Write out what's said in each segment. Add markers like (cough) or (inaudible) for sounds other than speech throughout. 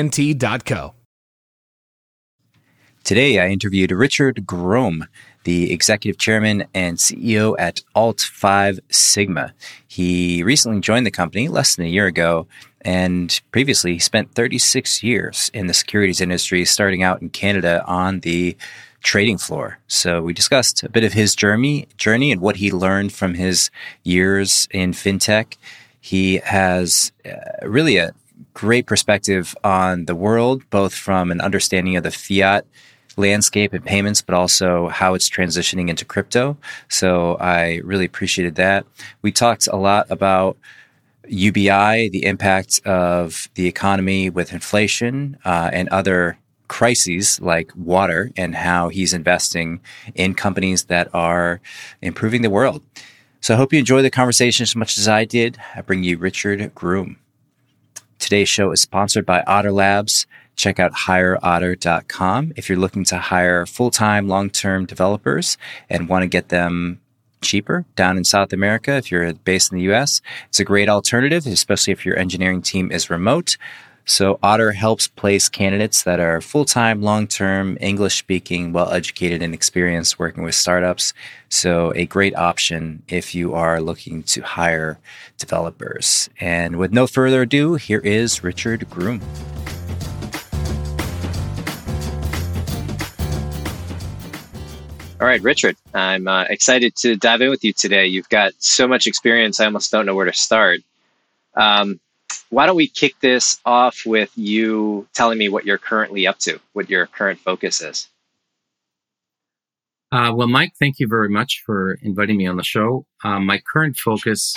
int.co. Today, I interviewed Richard Groome, the executive chairman and CEO at Alt 5 Sigma. He recently joined the company less than a year ago, and previously he spent 36 years in the securities industry, starting out in Canada on the trading floor. So we discussed a bit of his journey, journey and what he learned from his years in fintech. He has uh, really a great perspective on the world, both from an understanding of the fiat landscape and payments, but also how it's transitioning into crypto. So I really appreciated that. We talked a lot about UBI, the impact of the economy with inflation uh, and other crises like water, and how he's investing in companies that are improving the world. So I hope you enjoy the conversation as much as I did. I bring you Richard Groome. Today's show is sponsored by Otter Labs. Check out hireotter.com if you're looking to hire full time, long term developers and want to get them cheaper down in South America. If you're based in the US, it's a great alternative, especially if your engineering team is remote. So Otter helps place candidates that are full-time, long-term, English-speaking, well-educated and experienced working with startups. So a great option if you are looking to hire developers. And with no further ado, here is Richard Groome. All right, Richard, I'm uh, excited to dive in with you today. You've got so much experience, I almost don't know where to start. Um, why don't we kick this off with you telling me what you're currently up to, what your current focus is? Uh, well, Mike, thank you very much for inviting me on the show. Uh, my current focus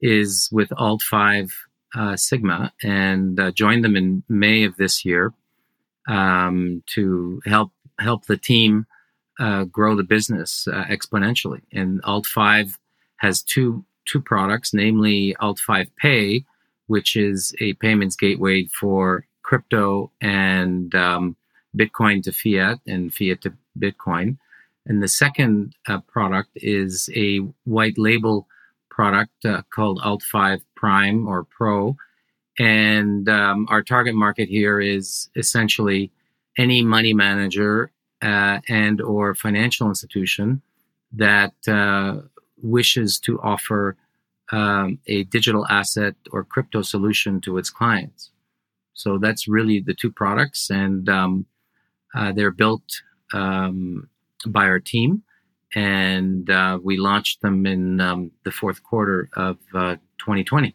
is with Alt 5 uh, Sigma and uh, joined them in May of this year um, to help help the team uh, grow the business uh, exponentially. And Alt 5 has two two products, namely Alt 5 Pay, which is a payments gateway for crypto and um, Bitcoin to fiat and fiat to Bitcoin. And the second uh, product is a white label product uh, called Alt5 Prime or Pro. And um, our target market here is essentially any money manager uh, and or financial institution that uh, wishes to offer um, a digital asset or crypto solution to its clients. So that's really the two products, and um, uh, they're built um, by our team, and uh, we launched them in um, the fourth quarter of uh, 2020.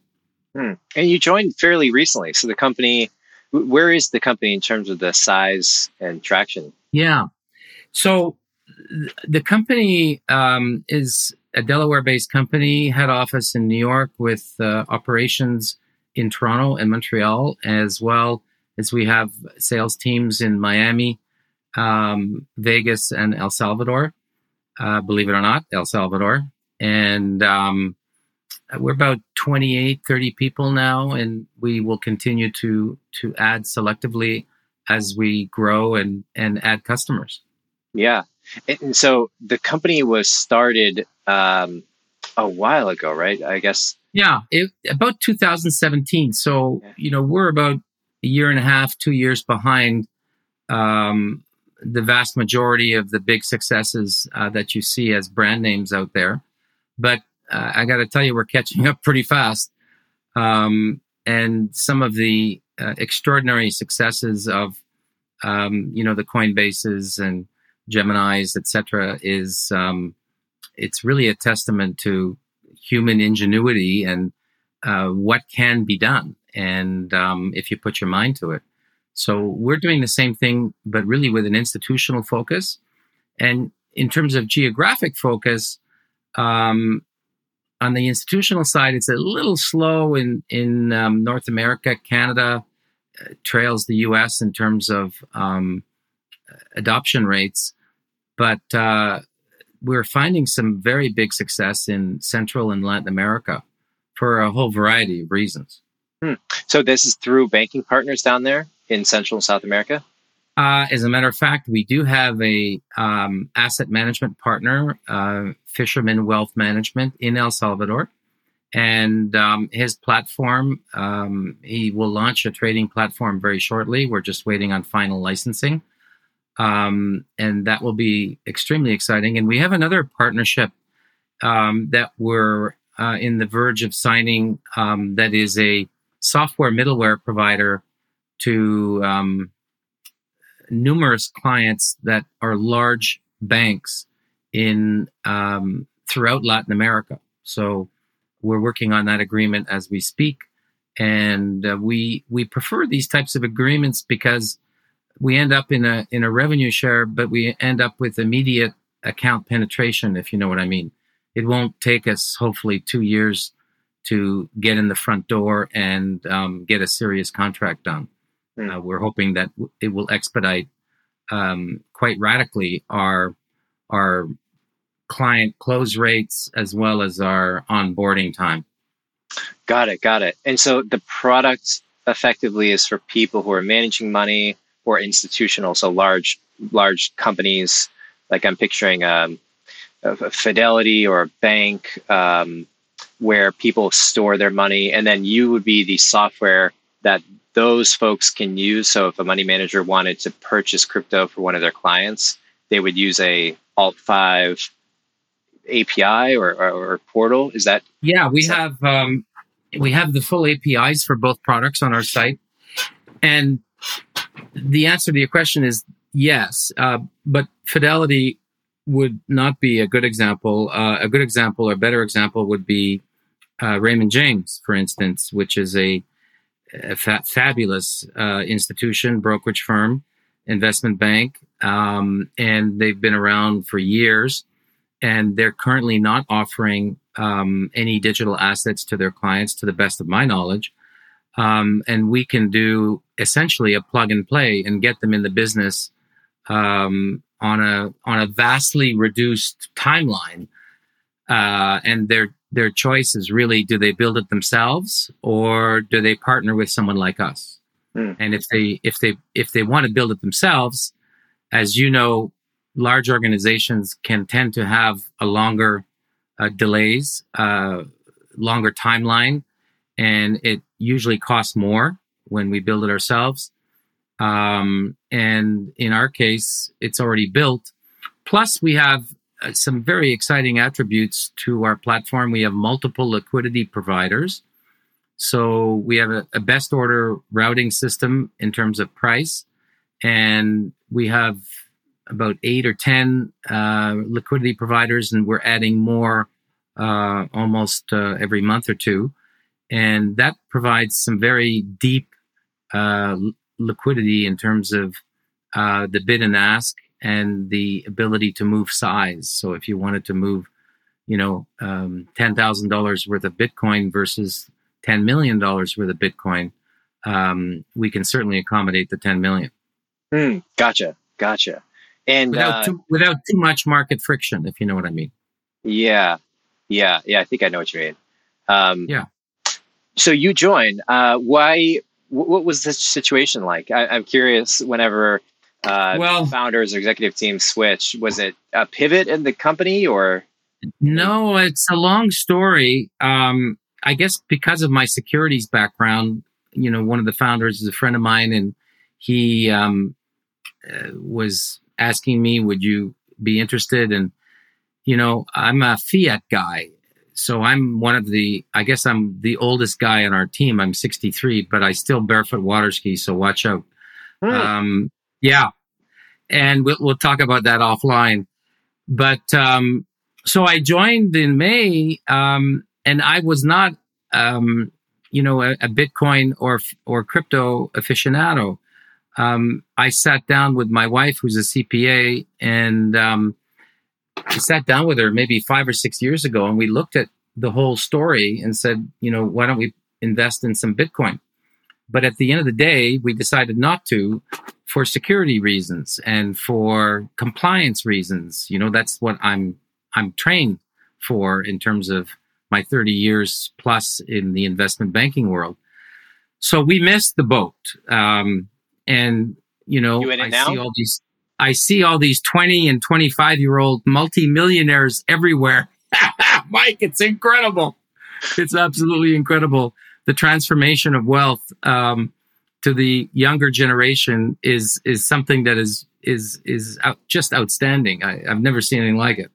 Hmm. And you joined fairly recently, so the company. Where is the company in terms of the size and traction? Yeah, so the company um, is a Delaware based company, head office in New York with uh, operations in Toronto and Montreal, as well as we have sales teams in Miami, um, Vegas, and El Salvador. Uh, believe it or not, El Salvador. And um, we're about 28, 30 people now, and we will continue to to add selectively as we grow and, and add customers. Yeah. And so the company was started um, a while ago, right? I guess. Yeah, it, about 2017. So, you know, we're about a year and a half, two years behind um, the vast majority of the big successes uh, that you see as brand names out there. But uh, I got to tell you, we're catching (laughs) up pretty fast. Um, and some of the uh, extraordinary successes of um, you know the Coinbases and Gemini's, etc., is um, it's really a testament to human ingenuity and uh, what can be done, and um, if you put your mind to it. So we're doing the same thing, but really with an institutional focus. And in terms of geographic focus, um, on the institutional side, it's a little slow in in um, North America. Canada uh, trails the U.S. in terms of um, adoption rates, but uh, we're finding some very big success in Central and Latin America for a whole variety of reasons. Hmm. So this is through banking partners down there in Central and South America. Uh, as a matter of fact, we do have a um, asset management partner, uh, Fisherman Wealth Management in El Salvador, and um, his platform. Um, he will launch a trading platform very shortly. We're just waiting on final licensing, um, and that will be extremely exciting. And we have another partnership um, that we're uh, in the verge of signing. Um, that is a software middleware provider to numerous clients that are large banks in um, throughout Latin America. So we're working on that agreement as we speak, and uh, we we prefer these types of agreements because we end up in a in a revenue share, but we end up with immediate account penetration, if you know what I mean. It won't take us hopefully two years to get in the front door and um, get a serious contract done. Uh, we're hoping that it will expedite um, quite radically our our client close rates as well as our onboarding time. Got it, got it. And so the product effectively is for people who are managing money or institutional, so large large companies. Like I'm picturing um, a Fidelity or a bank um, where people store their money, and then you would be the software that those folks can use. So if a money manager wanted to purchase crypto for one of their clients, they would use a Alt five API or, or, or, portal. Is that? Yeah, we have um, we have the full APIs for both products on our site, and the answer to your question is yes. Uh, but Fidelity would not be a good example. Uh, a good example or better example would be uh, Raymond James, for instance, which is a a fa- fabulous uh, institution, brokerage firm, investment bank, um, and they've been around for years. And they're currently not offering um, any digital assets to their clients, to the best of my knowledge. Um, and we can do essentially a plug and play and get them in the business um, on a on a vastly reduced timeline. Uh, and they're their choice is really do they build it themselves or do they partner with someone like us mm. and if they if they if they want to build it themselves as you know large organizations can tend to have a longer uh, delays uh, longer timeline and it usually costs more when we build it ourselves um, and in our case it's already built plus we have uh, some very exciting attributes to our platform. We have multiple liquidity providers. So we have a, a, best order routing system in terms of price, and we have about eight or ten uh, liquidity providers, and we're adding more uh, almost uh, every month or two, and that provides some very deep uh, liquidity in terms of uh, the bid and ask and the ability to move size. So if you wanted to move, you know, um, ten thousand dollars worth of Bitcoin versus ten million dollars worth of Bitcoin, um, we can certainly accommodate the ten million. Mm, gotcha, gotcha. And without, uh, too, without too much market friction, if you know what I mean. Yeah, yeah, yeah. I think I know what you mean. Um, yeah. So you join. Uh, why? What was the situation like? I, I'm curious. Whenever uh, well, founders or executive team switch? Was it a pivot in the company or? No, it's a long story. Um, I guess because of my securities background, you know, one of the founders is a friend of mine, and he um, uh, was asking me, "Would you be interested?" And you know, I'm a fiat guy. So I'm one of the, I guess I'm the oldest guy on our team. I'm 63, but I still barefoot water ski. So watch out. Hmm. Um, yeah. And we'll, we'll talk about that offline. But, um, so I joined in May, um, and I was not, um, you know, a, a, Bitcoin or, or crypto aficionado. Um, I sat down with my wife, who's a CPA, and, um, I sat down with her maybe five or six years ago and we looked at the whole story and said, you know, why don't we invest in some Bitcoin? But at the end of the day, we decided not to for security reasons and for compliance reasons. You know, that's what I'm I'm trained for in terms of my 30 years plus in the investment banking world. So we missed the boat. Um, and you know, you I now? see all these I see all these 20 and 25 year old multimillionaires everywhere. (laughs) Mike, it's incredible. It's absolutely incredible. The transformation of wealth um, to the younger generation is is something that is is is out, just outstanding. I, have never seen anything like it.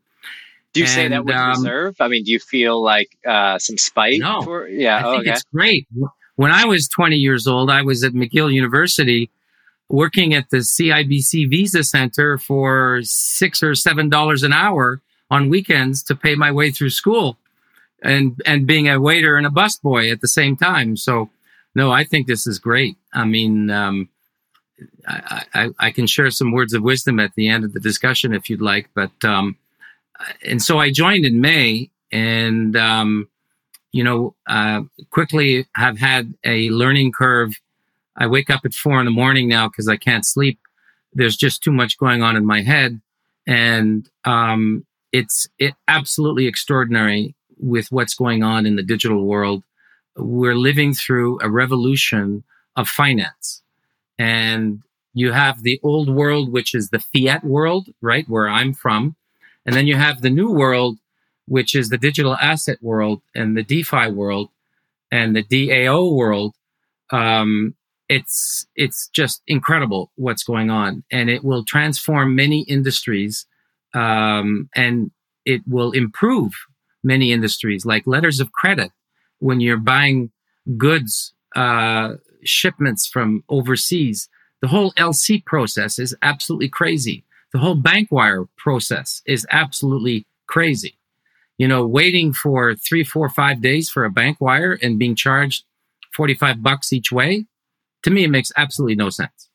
Do you and, say that with um, reserve? I mean, do you feel like uh, some spite? No. For, yeah. I think okay. it's great. When I was 20 years old, I was at McGill University working at the CIBC Visa Center for six or seven dollars an hour on weekends to pay my way through school and and being a waiter and a busboy at the same time. So no, I think this is great. I mean, um, I, I, I, can share some words of wisdom at the end of the discussion if you'd like. But um, and so I joined in May, and um, you know, uh, quickly have had a learning curve I wake up at four in the morning now because I can't sleep. There's just too much going on in my head, and um, it's it absolutely extraordinary with what's going on in the digital world. We're living through a revolution of finance, and you have the old world, which is the fiat world, right, where I'm from, and then you have the new world, which is the digital asset world and the DeFi world and the DAO world. Um, it's it's just incredible what's going on, and it will transform many industries, um, and it will improve many industries, like letters of credit. When you're buying goods, uh, shipments from overseas, the whole LC process is absolutely crazy. The whole bank wire process is absolutely crazy. You know, waiting for three, four, five days for a bank wire and being charged 45 bucks each way to me, it makes absolutely no sense.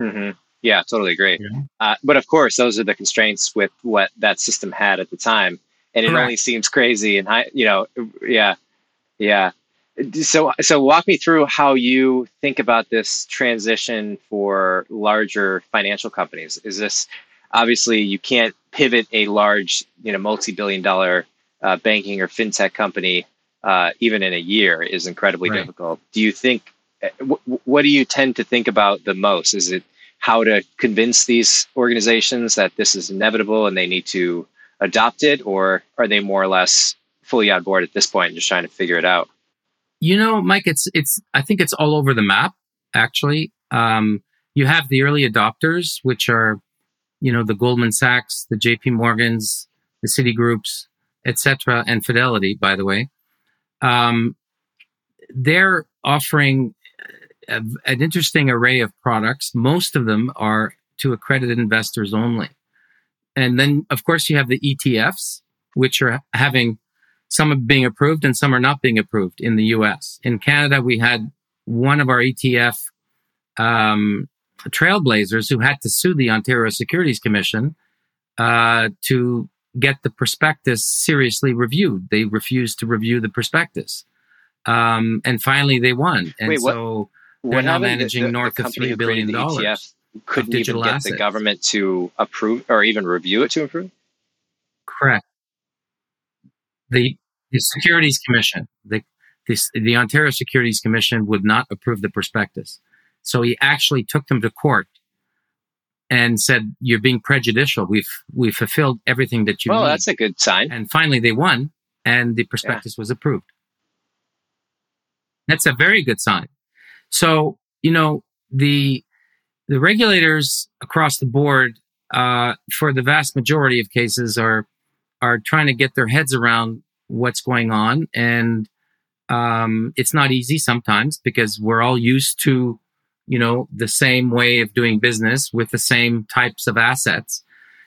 Mm-hmm. Yeah, totally agree. Yeah. Uh, but of course, those are the constraints with what that system had at the time, and it Correct. only seems crazy. And I, you know, yeah, yeah. So, so walk me through how you think about this transition for larger financial companies. Is this obviously you can't pivot a large, you know, multi-billion-dollar uh, banking or fintech company uh, even in a year is incredibly right. difficult. Do you think what do you tend to think about the most? Is it how to convince these organizations that this is inevitable and they need to adopt it, or are they more or less fully on board at this point and just trying to figure it out? You know, Mike, it's it's. I think it's all over the map. Actually, um, you have the early adopters, which are, you know, the Goldman Sachs, the J.P. Morgans, the Citigroups, etc., and Fidelity. By the way, um, they're offering a, an interesting array of products. Most of them are to accredited investors only. And then, of course, you have the ETFs, which are having some are being approved and some are not being approved in the US. In Canada, we had one of our ETF um, trailblazers who had to sue the Ontario Securities Commission uh, to get the prospectus seriously reviewed. They refused to review the prospectus. Um, and finally, they won. And Wait, so they're now managing the, the, north the of three billion dollars. Couldn't even get assets. the government to approve or even review it to approve. Correct. The the Securities Commission, the, the the Ontario Securities Commission would not approve the prospectus, so he actually took them to court and said, "You're being prejudicial. We've we've fulfilled everything that you." Well, need. that's a good sign. And finally, they won, and the prospectus yeah. was approved. That's a very good sign. So, you know, the, the regulators across the board, uh, for the vast majority of cases are, are trying to get their heads around what's going on. And um, it's not easy sometimes because we're all used to, you know, the same way of doing business with the same types of assets.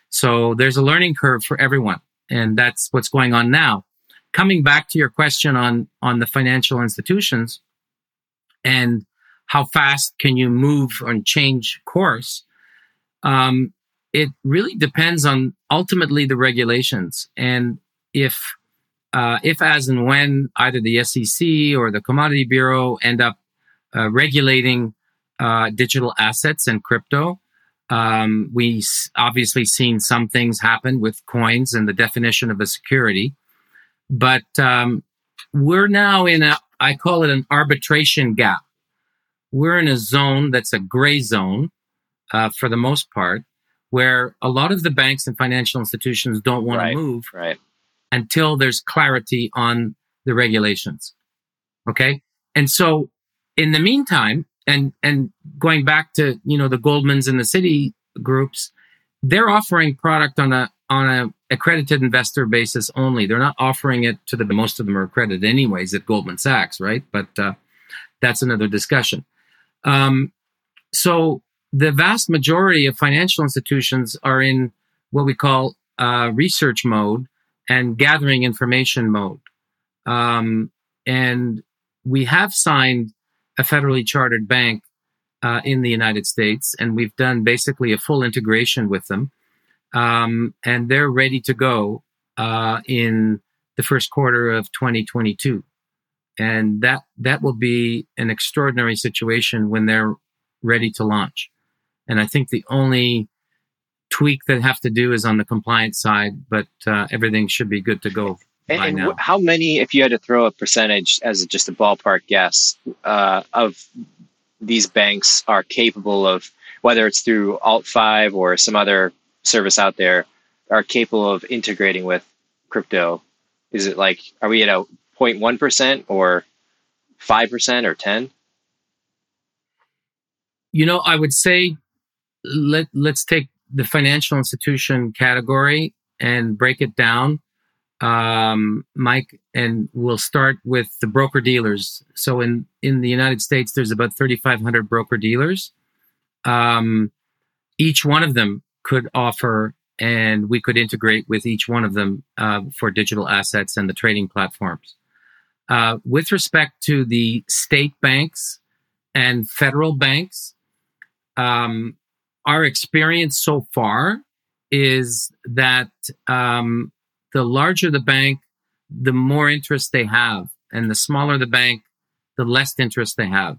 So there's a learning curve for everyone. And that's what's going on now. Coming back to your question on, on the financial institutions and how fast can you move and change course? Um, it really depends on ultimately the regulations and if uh, if as and when either the SEC or the Commodity Bureau end up uh, regulating uh, digital assets and crypto. Um, we obviously seen some things happen with coins and the definition of a security, but um, we're now in a I call it an arbitration gap. We're in a zone that's a gray zone uh, for the most part, where a lot of the banks and financial institutions don't want right, to move right. until there's clarity on the regulations. Okay. And so in the meantime, and, and going back to, you know, the Goldmans and the city groups, they're offering product on a, on a accredited investor basis only. They're not offering it to the, most of them are accredited anyways at Goldman Sachs, right? But, uh, that's another discussion. Um, so the vast majority of financial institutions are in what we call uh, research mode and gathering information mode. Um, and we have signed a federally chartered bank uh, in the United States, and we've done basically a full integration with them. Um, and they're ready to go uh, in the first quarter of 2022. And that that will be an extraordinary situation when they're ready to launch. And I think the only tweak that have to do is on the compliance side, but uh, everything should be good to go. And, and how many, if you had to throw a percentage as just a ballpark guess, uh, of these banks are capable of, whether it's through Alt Five or some other service out there, are capable of integrating with crypto? Is it like, are we at a 0.1 percent or five percent or ten? You know, I would say let let's take the financial institution category and break it down, um, Mike, and we'll start with the broker dealers. So in in the United States, there's about 3,500 broker dealers. Um, each one of them could offer, and we could integrate with each one of them uh, for digital assets and the trading platforms. Uh, with respect to the state banks and federal banks, um, our experience so far is that um, the larger the bank, the more interest they have, and the smaller the bank, the less interest they have.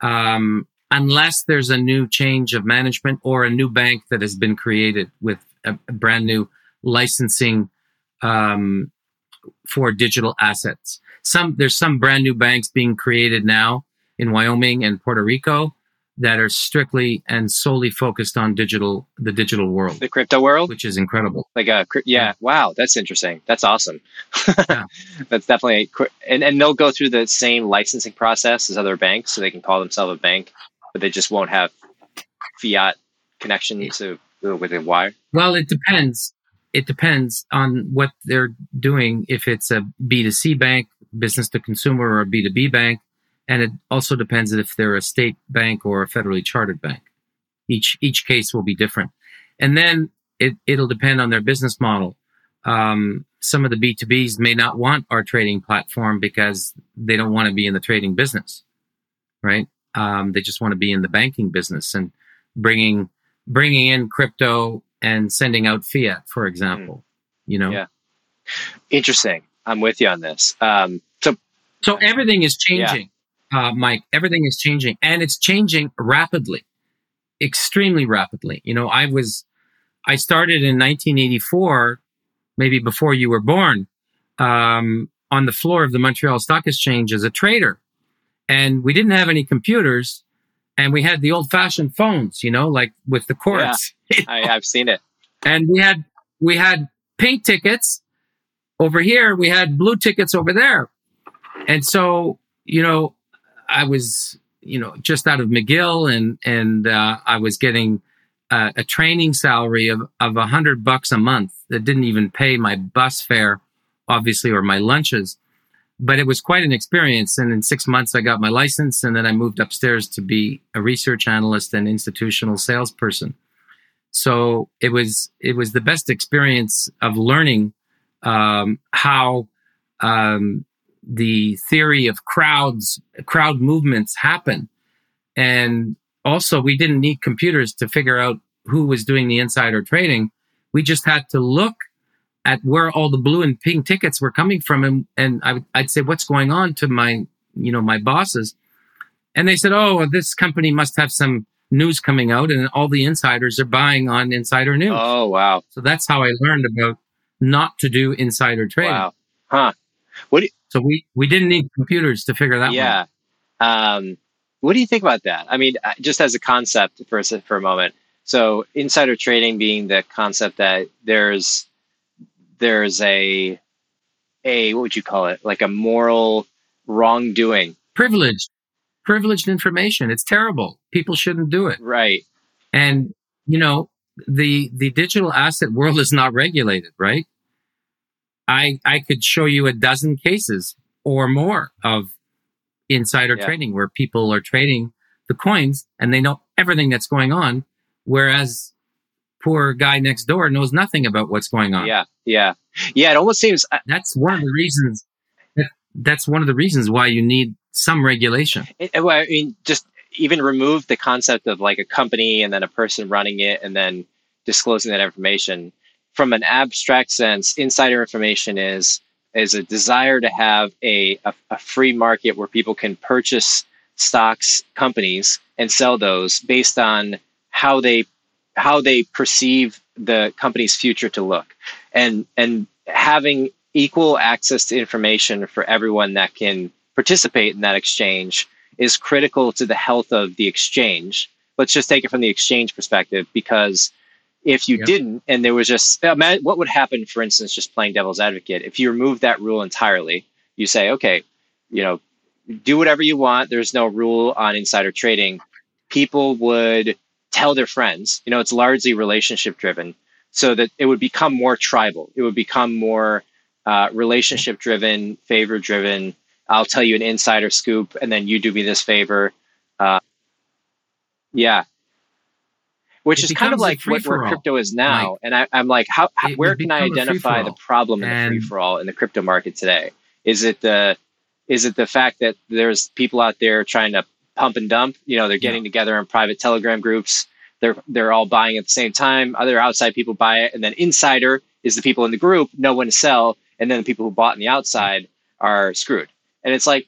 Um, unless there's a new change of management or a new bank that has been created with a, a brand new licensing um, for digital assets. Some there's some brand new banks being created now in Wyoming and Puerto Rico that are strictly and solely focused on digital the digital world, The crypto world? which is incredible. Like a yeah, Yeah. wow, that's interesting. That's awesome. Yeah. (laughs) that's definitely cr- and and they'll go through the same licensing process as other banks, so they can call themselves a bank, but they just won't have fiat connection to uh, with a wire. Well, it depends. It depends on what they're doing. If it's a B2C bank, business to consumer, or a B2B bank. And it also depends if they're a state bank or a federally chartered bank. Each, each case will be different. And then it, it'll depend on their business model. Um, some of the B2Bs may not want our trading platform because they don't want to be in the trading business, right? Um, they just want to be in the banking business and bringing, bringing in crypto and sending out fiat, for example. You know, Yeah. Interesting. I'm with you on this. Um, so so everything is changing, uh, Mike. Everything is changing, and it's changing rapidly, extremely rapidly. You know, I was, I started in 1984, maybe before you were born, um, on the floor of the Montreal Stock Exchange as a trader, and we didn't have any computers, and we had the old-fashioned phones. You know, like with the cords. (laughs) I, I've seen it. and we had we had pink tickets over here we had blue tickets over there and so you know i was you know just out of mcgill and and uh, i was getting uh, a training salary of of a hundred bucks a month that didn't even pay my bus fare obviously, or my lunches. But it was quite an experience. And in six months, I got my license, and then I moved upstairs to be a research analyst and institutional salesperson. So it was it was the best experience of learning um, how um, the theory of crowds, crowd movements happen, and also we didn't need computers to figure out who was doing the insider trading. We just had to look at where all the blue and pink tickets were coming from, and and I, I'd say, "What's going on?" to my you know my bosses, and they said, "Oh, this company must have some." news coming out and all the insiders are buying on insider news. Oh, wow. So that's how I learned about not to do insider trading. Wow. Huh. What you, So we, we didn't need computers to figure that one yeah. Um, what do you think about that? I mean, uh, just as a concept for a, for a moment. So insider trading being the concept that there's there's a a what would you call it? Like a moral wrongdoing, Privileged, privileged information. It's terrible. People shouldn't do it. right? And, you know, the, the digital asset world is not regulated, right? I, I could show you a dozen cases or more of insider Yeah. trading where people are trading the coins and they know everything that's going on. Whereas poor guy next door knows nothing about what's going on. Yeah, yeah, yeah. It almost seems uh, That's one of the reasons. that- That's one of the reasons why you need some regulation. It, well, I mean, just even remove the concept of like a company and then a person running it and then disclosing that information. From an abstract sense, insider information is is a desire to have a, a, a free market where people can purchase stocks, companies, and sell those based on how they how they perceive the company's future to look, and and having equal access to information for everyone that can participate in that exchange is critical to the health of the exchange. Let's just take it from the exchange perspective because if you Yeah. didn't and there was just uh, what would happen for instance just playing devil's advocate if you remove that rule entirely you say okay you know do whatever you want there's no rule on insider trading people would tell their friends you know it's largely relationship driven so that it would become more tribal. It would become more uh, relationship driven favor driven. I'll tell you an insider scoop and then you do me this favor. Uh, yeah. Which It is kind of like what, where crypto is now Mike. and I, i'm like how, how where can i identify the problem in the free for all in the crypto market today? Is it the is it the fact that there's people out there trying to pump and dump you know they're getting together in private telegram groups they're they're all buying at the same time other outside people buy it and then insider is the people in the group know when to sell and then the people who bought on the outside are screwed and it's like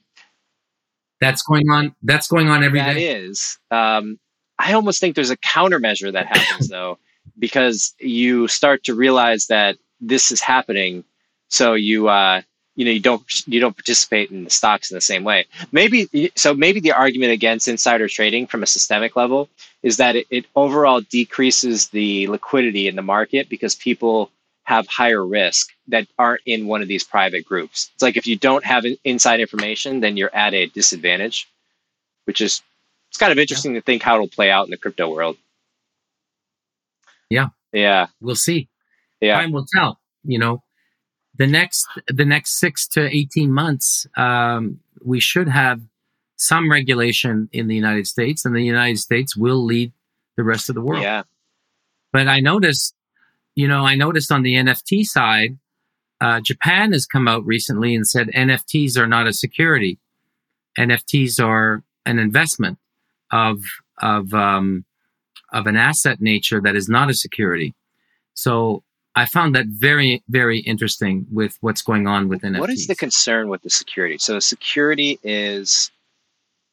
That's going on. That's going on every day. that is. Um, I almost think there's a countermeasure that happens though, (laughs) because you start to realize that this is happening. So you, uh, you know, you don't you don't participate in the stocks in the same way. Maybe so. Maybe the argument against insider trading from a systemic level is that it, it overall decreases the liquidity in the market because people have higher risk that aren't in one of these private groups. It's like if you don't have in- inside information, then you're at a disadvantage, which is it's kind of interesting to think how it'll play out in the crypto world. Yeah. Yeah. We'll see. Yeah. Time will tell. You know, the next the next six to eighteen months, um, we should have some regulation in the United States, and the United States will lead the rest of the world. Yeah. But I noticed, you know, I noticed on the NFT side, uh, Japan has come out recently and said NFTs are not a security. NFTs are an investment of of um, of an asset nature that is not a security. So I found that very very interesting with what's going on with NFTs. What is the concern with the security? So security is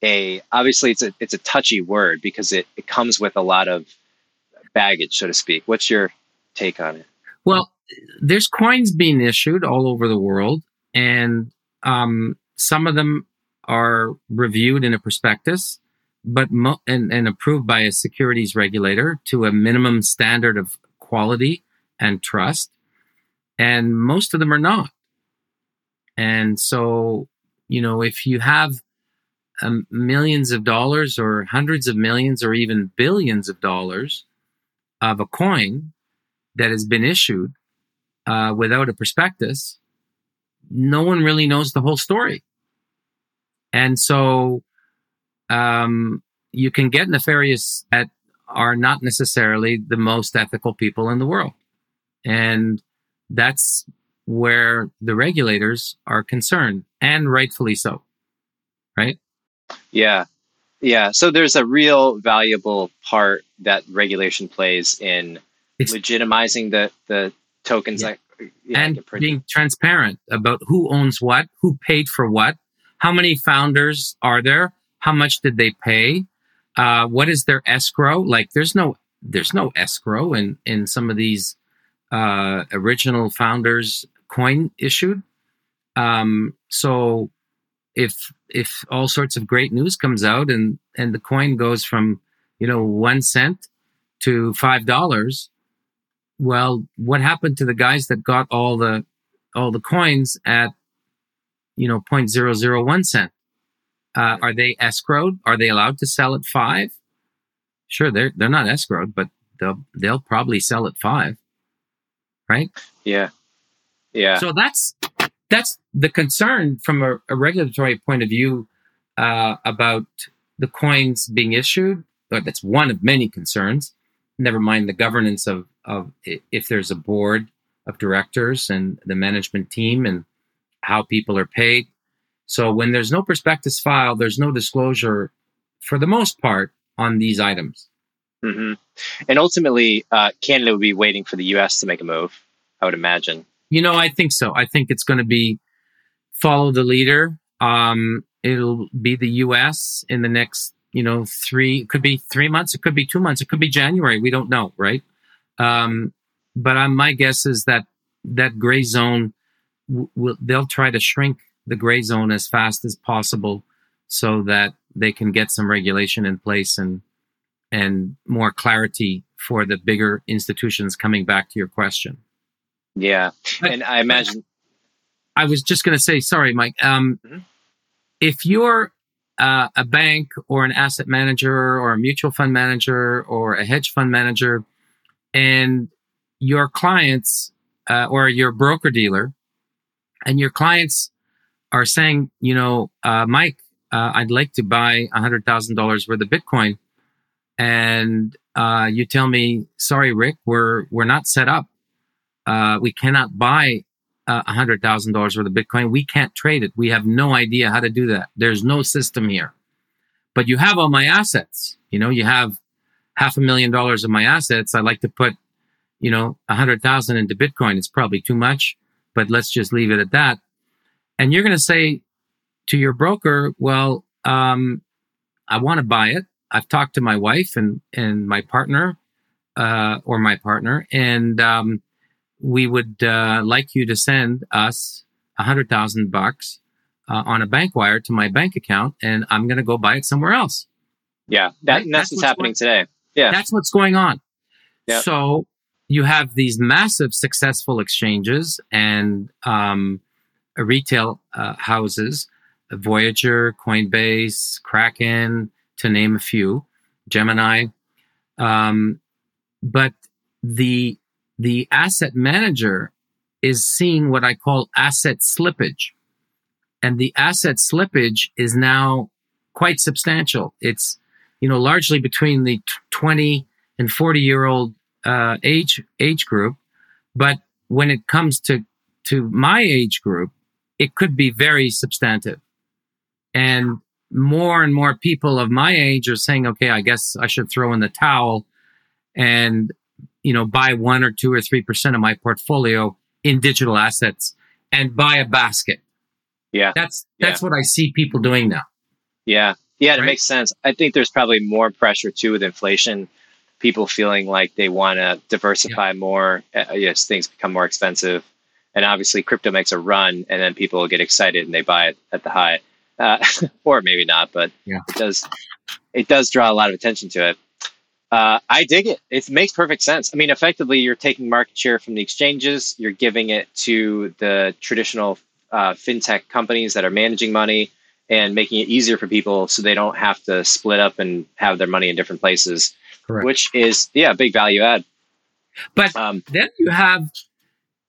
a obviously it's a it's a touchy word because it, it comes with a lot of baggage, so to speak. What's your take on it? Well, there's coins being issued all over the world, and um, some of them are reviewed in a prospectus, but mo- and, and approved by a securities regulator to a minimum standard of quality and trust, and most of them are not. And so, you know, if you have um, millions of dollars or hundreds of millions or even billions of dollars of a coin that has been issued uh, without a prospectus, no one really knows the whole story. And so um, you can get nefarious at are not necessarily the most ethical people in the world. And that's where the regulators are concerned, and rightfully so. Right? Yeah. Yeah. So there's a real valuable part that regulation plays in it's, legitimizing the, the tokens yeah. that, yeah, and being transparent about who owns what, who paid for what, how many founders are there, how much did they pay, uh, what is their escrow? Like, there's no there's no escrow in in some of these uh, original founders coin issued. Um, so if if all sorts of great news comes out and and the coin goes from you know one cent to five dollars, well, what happened to the guys that got all the all the coins at you know 0.001 cent? Uh, are they escrowed? Are they allowed to sell at five? Sure, they're they're not escrowed, but they'll they'll probably sell at five, right? Yeah, yeah. So that's that's the concern from a, a regulatory point of view uh, about the coins being issued. But that's one of many concerns. Never mind the governance of of if there's a board of directors and the management team and how people are paid. So when there's no prospectus file, there's no disclosure for the most part on these items. Mm-hmm. And ultimately, uh, Canada would be waiting for the U.S. to make a move. I would imagine. You know, I think so. I think it's going to be follow the leader. Um, it'll be the U.S. in the next, you know, three. It could be three months. It could be two months. It could be January. We don't know, right? Um, but uh, my guess is that that gray zone, will, they'll try to shrink the gray zone as fast as possible so that they can get some regulation in place and and more clarity for the bigger institutions coming back to your question yeah but, and i imagine i was just going to say sorry mike um, mm-hmm. if you're uh, a bank or an asset manager or a mutual fund manager or a hedge fund manager and your clients uh, or your broker dealer and your clients are saying, you know, uh, Mike, uh, I'd like to buy a hundred thousand dollars worth of Bitcoin, and uh, you tell me, sorry, Rick, we're we're not set up. Uh, we cannot buy a hundred thousand dollars worth of Bitcoin. We can't trade it. We have no idea how to do that. There's no system here. But you have all my assets. You know, you have half a million dollars of my assets. I'd like to put, you know, a hundred thousand into Bitcoin. It's probably too much, but let's just leave it at that and you're going to say to your broker, well, um, I want to buy it. I've talked to my wife and, and my partner, uh, or my partner, and, um, we would, uh, like you to send us a hundred thousand bucks, uh, on a bank wire to my bank account and I'm going to go buy it somewhere else. Yeah. That, right? that's, that's, what's happening going, today. Yeah. That's what's going on. Yep. So you have these massive successful exchanges and, um, retail uh, houses, Voyager, Coinbase, Kraken, to name a few, Gemini. Um, but the the asset manager is seeing what I call asset slippage, and the asset slippage is now quite substantial. It's you know largely between the 20 and 40 year old uh, age age group, but when it comes to to my age group, it could be very substantive. And more and more people of my age are saying, okay, I guess I should throw in the towel and, you know, buy one or two or 3% of my portfolio in digital assets and buy a basket. Yeah. That's, that's yeah. what I see people doing now. Yeah. Yeah. It right? makes sense. I think there's probably more pressure too with inflation. People feeling like they want to diversify yeah. more uh, as things become more expensive and obviously crypto makes a run and then people get excited and they buy it at the high uh, (laughs) or maybe not but yeah. it does it does draw a lot of attention to it. Uh, i dig it. It makes perfect sense. I mean effectively you're taking market share from the exchanges. You're giving it to the traditional uh, fintech companies that are managing money and making it easier for people so they don't have to split up and have their money in different places Correct. which is yeah big value add. But um, then you have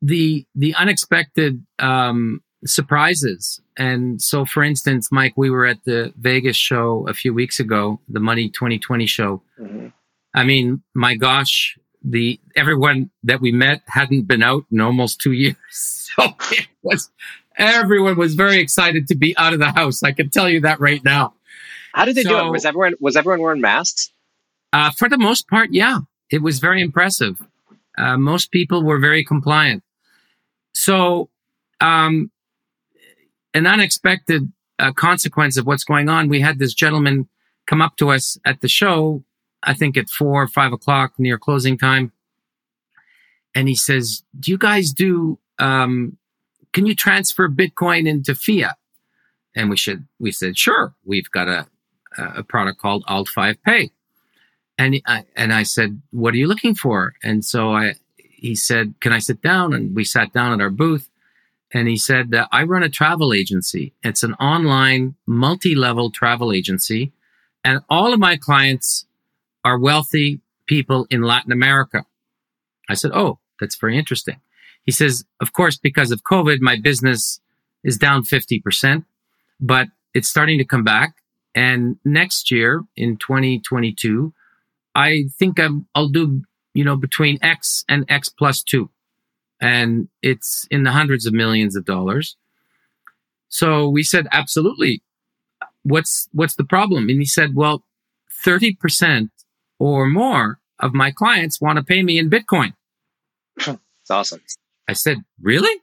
the the unexpected um, surprises. And so, for instance, Mike, we were at the Vegas show a few weeks ago, the Money 2020 show. Mm-hmm. I mean, my gosh, the everyone that we met hadn't been out in almost two years. (laughs) So it was everyone was very excited to be out of the house. I can tell you that right now. How did they so, do it? Was everyone was everyone wearing masks? Uh, for the most part, yeah. It was very impressive. Uh, most people were very compliant. So, um, an unexpected uh, consequence of what's going on, we had this gentleman come up to us at the show, I think at four or five o'clock near closing time. And he says, Do you guys do, um, can you transfer Bitcoin into fiat? And we should, we said, Sure. We've got a, a product called Alt5 Pay. And I, and I said, What are you looking for? And so I, he said, Can I sit down? And we sat down at our booth and he said, I run a travel agency. It's an online, multi level travel agency. And all of my clients are wealthy people in Latin America. I said, Oh, that's very interesting. He says, Of course, because of COVID, my business is down 50%, but it's starting to come back. And next year in 2022, I think i will do, you know, between X and X plus two and it's in the hundreds of millions of dollars. So we said, absolutely. What's, what's the problem? And he said, well, 30% or more of my clients want to pay me in Bitcoin. It's awesome. I said, really?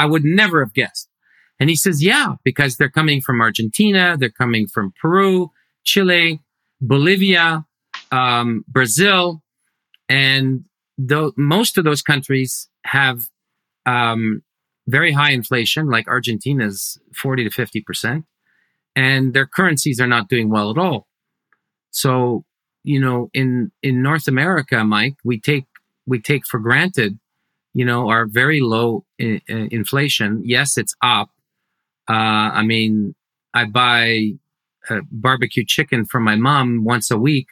I would never have guessed. And he says, yeah, because they're coming from Argentina. They're coming from Peru, Chile, Bolivia, um, Brazil. And most of those countries have um, very high inflation, like Argentina's 40 to 50 percent, and their currencies are not doing well at all. So, you know, in in North America, Mike, we take we take for granted, you know, our very low in, in inflation. Yes, it's up. Uh, I mean, I buy barbecue chicken from my mom once a week,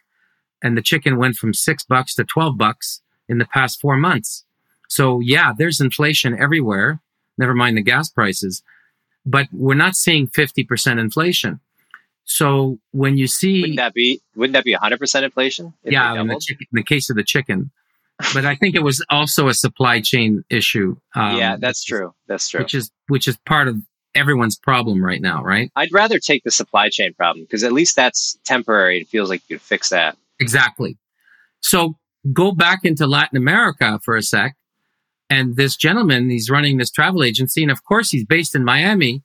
and the chicken went from six bucks to twelve bucks in the past four months. So yeah, there's inflation everywhere. Never mind the gas prices, but we're not seeing 50% inflation. So when you see, wouldn't that be, wouldn't that be 100% inflation? Yeah, in the, chicken, in the, case of the chicken. but I think it was also a supply chain issue. Um, yeah, that's true. That's true. Which is, which is part of everyone's problem right now, right? I'd rather take the supply chain problem because at least that's temporary. It feels like you could fix that. Exactly. So go back into Latin America for a sec. And this gentleman, he's running this travel agency. And of course, he's based in Miami.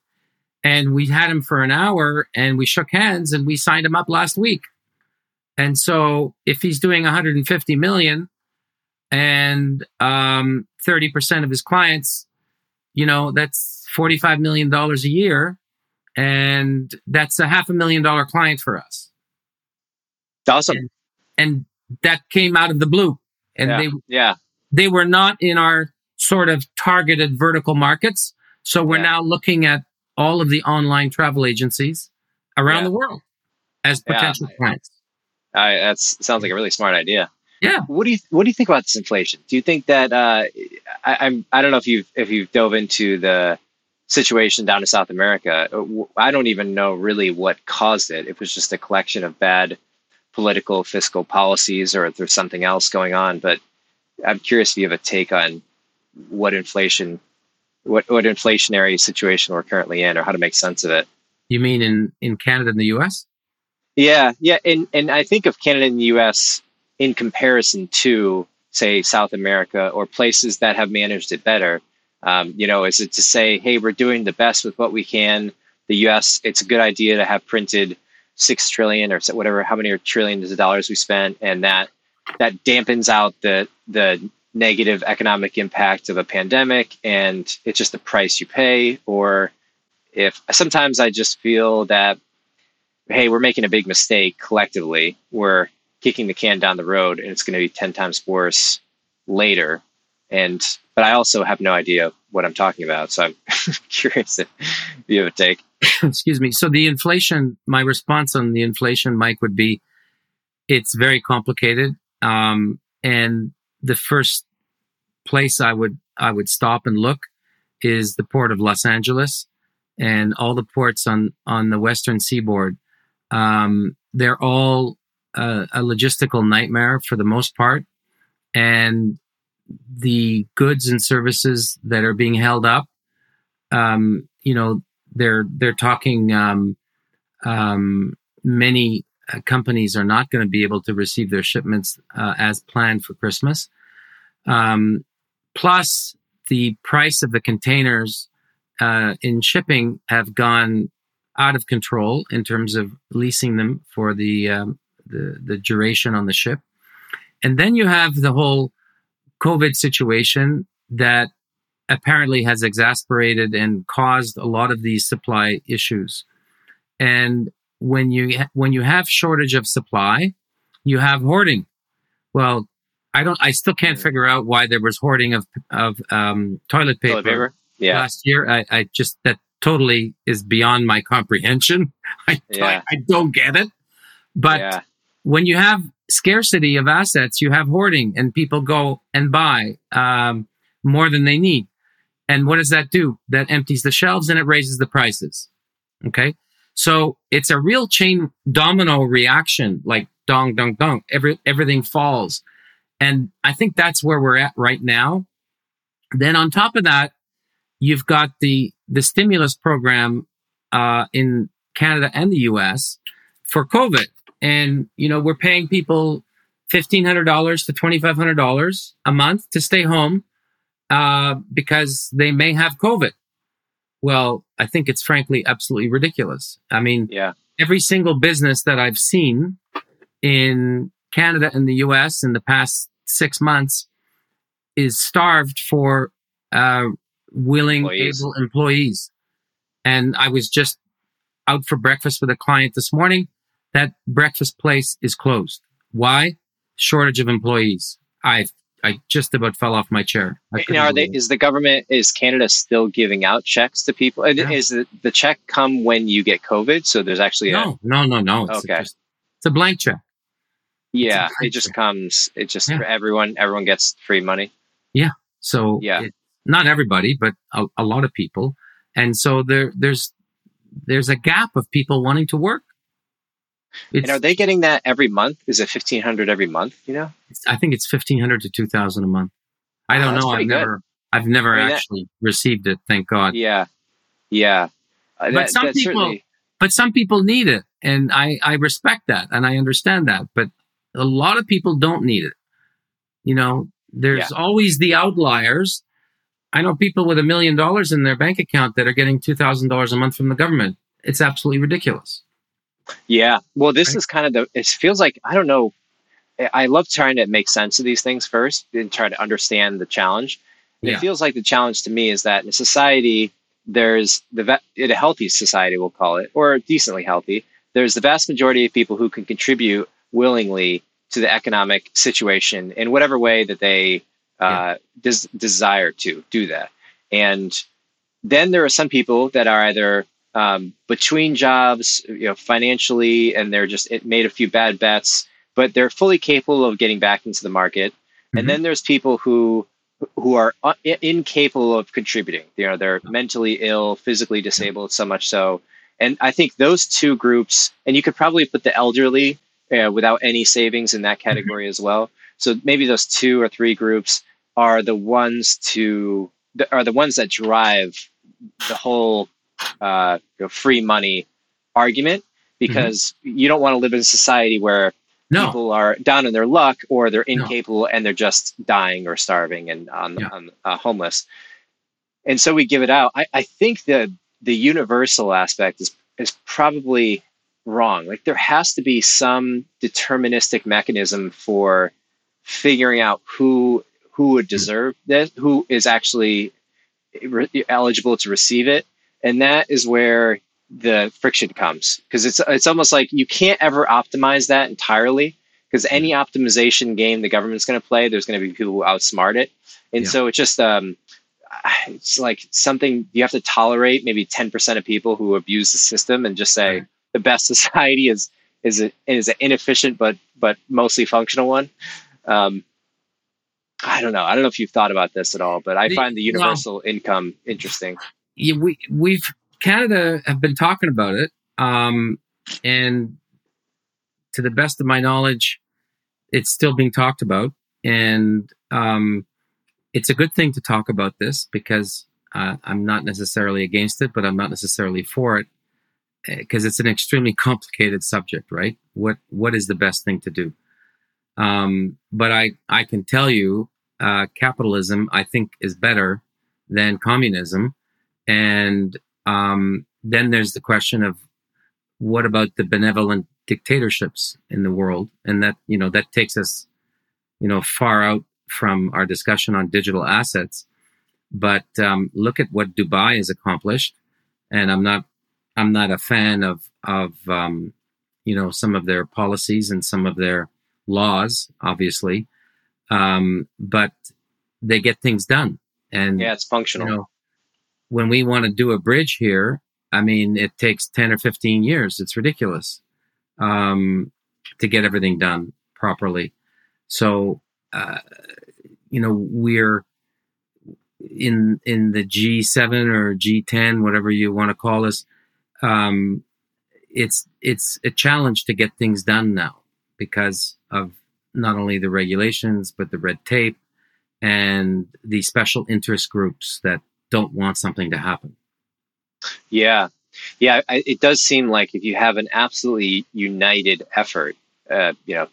And we had him for an hour and we shook hands and we signed him up last week. And so if he's doing 150 million and um, 30% of his clients, you know, that's $45 million a year. And that's a half a million dollar client for us. Awesome. And, and that came out of the blue. And yeah. they, yeah. they were not in our sort of targeted vertical markets. So we're yeah. now looking at all of the online travel agencies around yeah. the world as potential clients. Uh, that sounds like a really smart idea. Yeah. What do you What do you think about this inflation? Do you think that uh, I, I'm I don't know if you've if you've dove into the situation down in South America. I don't even know really what caused it. It was just a collection of bad political fiscal policies or if there's something else going on. But I'm curious if you have a take on what inflation, what, what inflationary situation we're currently in or how to make sense of it. You mean in, in Canada and the US? Yeah, yeah. And, and I think of Canada and the US in comparison to, say, South America or places that have managed it better. Um, you know, is it to say, hey, we're doing the best with what we can? The US, it's a good idea to have printed six trillion or whatever, how many trillions of dollars we spent, and that that dampens out the the negative economic impact of a pandemic, and it's just the price you pay. Or if sometimes I just feel that, hey, we're making a big mistake collectively, we're kicking the can down the road, and it's going to be ten times worse later. And but I also have no idea what I'm talking about, so I'm (laughs) curious if you have a take. (laughs) excuse me. So the inflation, my response on the inflation, Mike, would be it's very complicated. Um, and the first place I would I would stop and look is the port of Los Angeles and all the ports on on the western seaboard. Um, they're all uh, a logistical nightmare for the most part, and the goods and services that are being held up, um, you know, they're they're talking. Um, um, many uh, companies are not going to be able to receive their shipments uh, as planned for Christmas. Um, plus, the price of the containers uh, in shipping have gone out of control in terms of leasing them for the, um, the the duration on the ship, and then you have the whole COVID situation that apparently has exasperated and caused a lot of these supply issues. And when you when you have shortage of supply, you have hoarding. Well, I don't. I still can't figure out why there was hoarding of of um, toilet paper, Toilet paper? Yeah. last year. I, I just that totally is beyond my comprehension. (laughs) I Yeah. I, don't get it. But yeah. when you have scarcity of assets, you have hoarding, and people go and buy um, more than they need. And what does that do? That empties the shelves and it raises the prices. Okay, so it's a real chain domino reaction, like dong dong dong. Every everything falls, and I think that's where we're at right now. Then on top of that, you've got the the stimulus program uh, in Canada and the U.S. for COVID, and you know we're paying people fifteen hundred dollars to twenty five hundred dollars a month to stay home uh, because they may have COVID. Well, I think it's frankly absolutely ridiculous. I mean, Yeah. every single business that I've seen in Canada and the US in the past six months is starved for uh, willing, Employees. able employees. And I was just out for breakfast with a client this morning. That breakfast place is closed. Why? Shortage of employees. I I just about fell off my chair. Now, are they? Is the government? Is Canada still giving out checks to people? Yeah. Is the, the check come when you get COVID? So there's actually a no, no, no, no. It's Okay. just, it's a blank check. yeah. A It just check. comes. It just Yeah. for everyone. Everyone gets free money. Yeah. So Yeah. it- not everybody, but a, a lot of people. And so there, there's, there's a gap of people wanting to work. It's, And are they getting that every month? Is it fifteen hundred every month? You know. I think it's fifteen hundred to two thousand a month. I don't that's know. I've good. never, I've never I mean, that- actually received it. Thank God. Yeah. Yeah. Uh, But that- some that people- certainly- But some people need it, and I, I respect that, and I understand that. But a lot of people don't need it. You know, there's always the outliers. I know people with a million dollars in their bank account that are getting two thousand dollars a month from the government. It's absolutely ridiculous. Yeah. Well, this Right? is kind of the. It feels like I don't know. I- love trying to make sense of these things first and try to understand the challenge. Yeah. It feels like the challenge to me is that in a society, there's the va- in a healthy society, we'll call it, or decently healthy. There's the vast majority of people who can contribute willingly to the economic situation in whatever way that they uh, des- desire to do that. And then there are some people that are either um, between jobs, you know, financially, and they're just it made a few bad bets, but they're fully capable of getting back into the market. Mhm. And then there's people who who are un- incapable of contributing. You know, they're mentally ill, physically disabled, so much so. And I think those two groups, and you could probably put the elderly uh, without any savings in that category as well. So maybe those two or three groups are the ones to are the ones that drive the whole uh, you know, free money argument because you don't want to live in a society where No, people are down in their luck or they're No. incapable and they're just dying or starving and on, Yeah. on uh, homeless. And so we give it out. I, I think the the universal aspect is is probably wrong. Like there has to be some deterministic mechanism for figuring out who who would deserve this, who is actually re- eligible to receive it, and that is where the friction comes because it's it's almost like you can't ever optimize that entirely because any optimization game the government's going to play, there's going to be people who outsmart it, and Yeah. so it's just um, it's like something you have to tolerate. Maybe ten percent of people who abuse the system and just say Right. the best (laughs) society is is a, is an inefficient but but mostly functional one. Um, I don't know. I don't know if you've thought about this at all, but I the, find the universal well, income interesting. We we've Canada have been talking about it, um, and to the best of my knowledge, it's still being talked about, and um, it's a good thing to talk about this because uh, I'm not necessarily against it, but I'm not necessarily for it because eh, it's an extremely complicated subject, right? What what is the best thing to do? Um, but I I can tell you, uh, capitalism I think is better than communism, and um, then there's the question of what about the benevolent dictatorships in the world, and that you know that takes us, you know, far out from our discussion on digital assets. But um, look at what Dubai has accomplished, and I'm not I'm not a fan of of um, you know some of their policies and some of their laws, obviously, um, but they get things done. And yeah, it's functional. You know, when we want to do a bridge here, I mean, it takes ten or fifteen years. It's ridiculous um, to get everything done properly. So, uh, you know, we're in in the G7 or G10, whatever you want to call us um, it's it's a challenge to get things done now because of not only the regulations but the red tape and the special interest groups that don't want something to happen. Yeah, yeah, I, it does seem like if you have an absolutely united effort, uh, you know,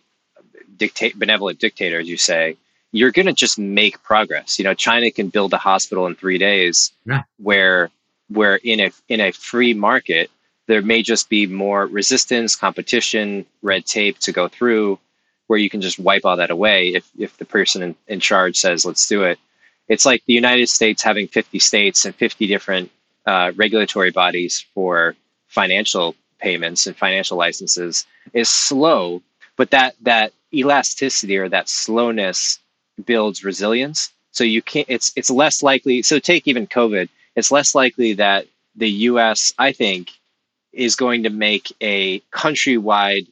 dictate benevolent dictator, as you say, you're going to just make progress. You know, China can build a hospital in three days, yeah. where where in a in a free market there may just be more resistance, competition, red tape to go through, where you can just wipe all that away if if the person in, in charge says let's do it. It's like the United States having 50 states and 50 different uh, regulatory bodies for financial payments and financial licenses is slow, but that that elasticity or that slowness builds resilience. So you can't. It's it's less likely. So take even COVID it's less likely that the US, I think, is going to make a countrywide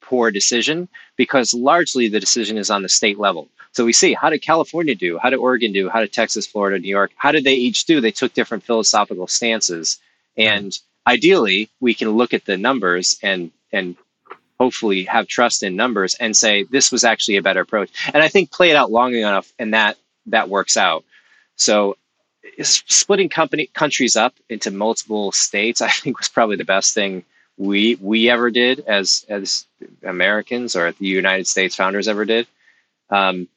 poor decision because largely the decision is on the state level. So we see how did California do? How did Oregon do? How did Texas, Florida, New York? How did they each do? They took different philosophical stances. And ideally, we can look at the numbers and and hopefully have trust in numbers and say this was actually a better approach. And I think play it out long enough and that that works out. So splitting company countries up into multiple states, I think, was probably the best thing we we ever did as as Americans or the United States founders ever did. Um,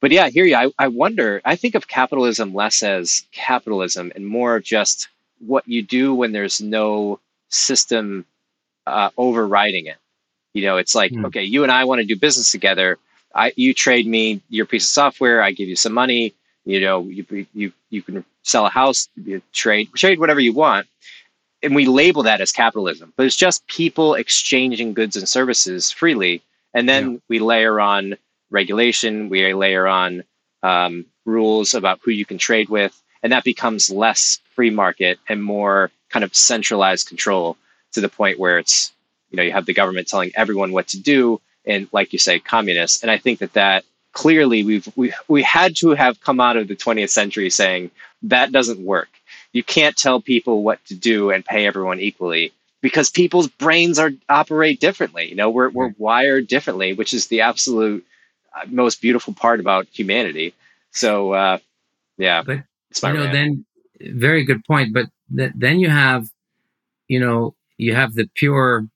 but yeah, I hear you. I, I wonder. I think of capitalism less as capitalism and more of just what you do when there's no system uh, overriding it. You know, it's like mm. okay, you and I want to do business together. I you trade me your piece of software. I give you some money you know, you you you can sell a house, trade trade whatever you want, and we label that as capitalism. But it's just people exchanging goods and services freely, and then yeah. we layer on regulation, we layer on um, rules about who you can trade with, and that becomes less free market and more kind of centralized control to the point where it's you know you have the government telling everyone what to do and like you say communists and i think that that clearly we've we we had to have come out of the 20th century saying that doesn't work. You can't tell people what to do and pay everyone equally because people's brains are operate differently. You know, we're we're wired differently, which is the absolute most beautiful part about humanity. So, uh, yeah, but you know, then very good point. But th- then you have, you know, you have the pure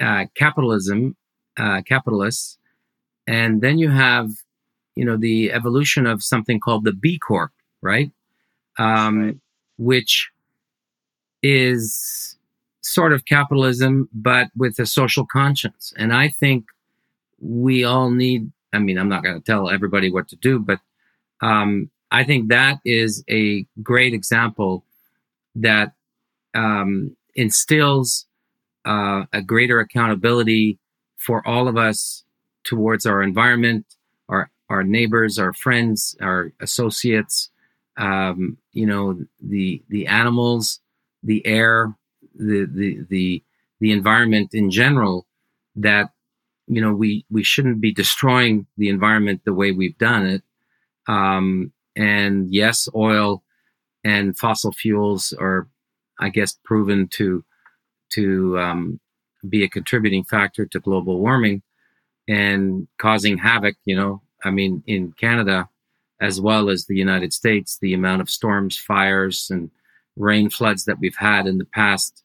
uh, capitalism, uh, capitalists and then you have, you know, the evolution of something called the B Corp, right? Um, right. Which is sort of capitalism, but with a social conscience. And I think we all need, I mean, I'm not going to tell everybody what to do, but um, I think that is a great example that um, instills uh, a greater accountability for all of us towards our environment, our our neighbors, our friends, our associates, um, you know, the the animals, the air, the the the the environment in general. That you know we we shouldn't be destroying the environment the way we've done it, Um, and yes, oil and fossil fuels are, I guess, proven to to um, be a contributing factor to global warming and causing havoc. You know, I mean, in Canada as well as the United States, the amount of storms, fires, and rain floods that we've had in the past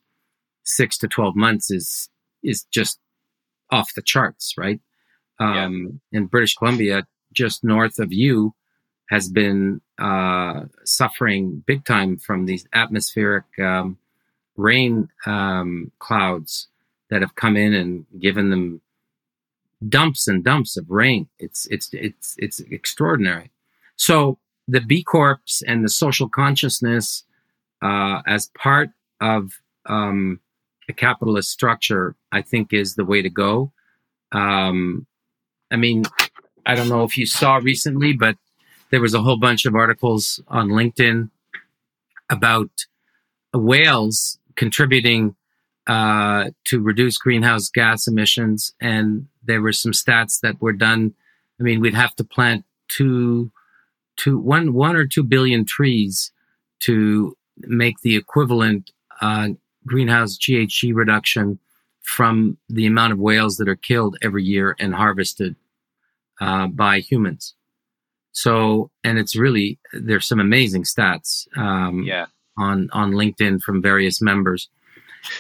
six to twelve months is is just off the charts, right? Um, yeah. In British Columbia, just north of you, has been uh, suffering big time from these atmospheric um, rain um, clouds that have come in and given them dumps and dumps of rain. It's it's it's it's extraordinary. So the B Corps and the social consciousness uh, as part of um, a capitalist structure, I think, is the way to go. Um, I mean, I don't know if you saw recently, but there was a whole bunch of articles on LinkedIn about whales contributing uh, to reduce greenhouse gas emissions, and there were some stats that were done. I mean, we'd have to plant two, two, one, one or two billion trees to make the equivalent uh, greenhouse GHG reduction from the amount of whales that are killed every year and harvested uh, by humans. So, and it's really there's some amazing stats um, yeah. on on LinkedIn from various members.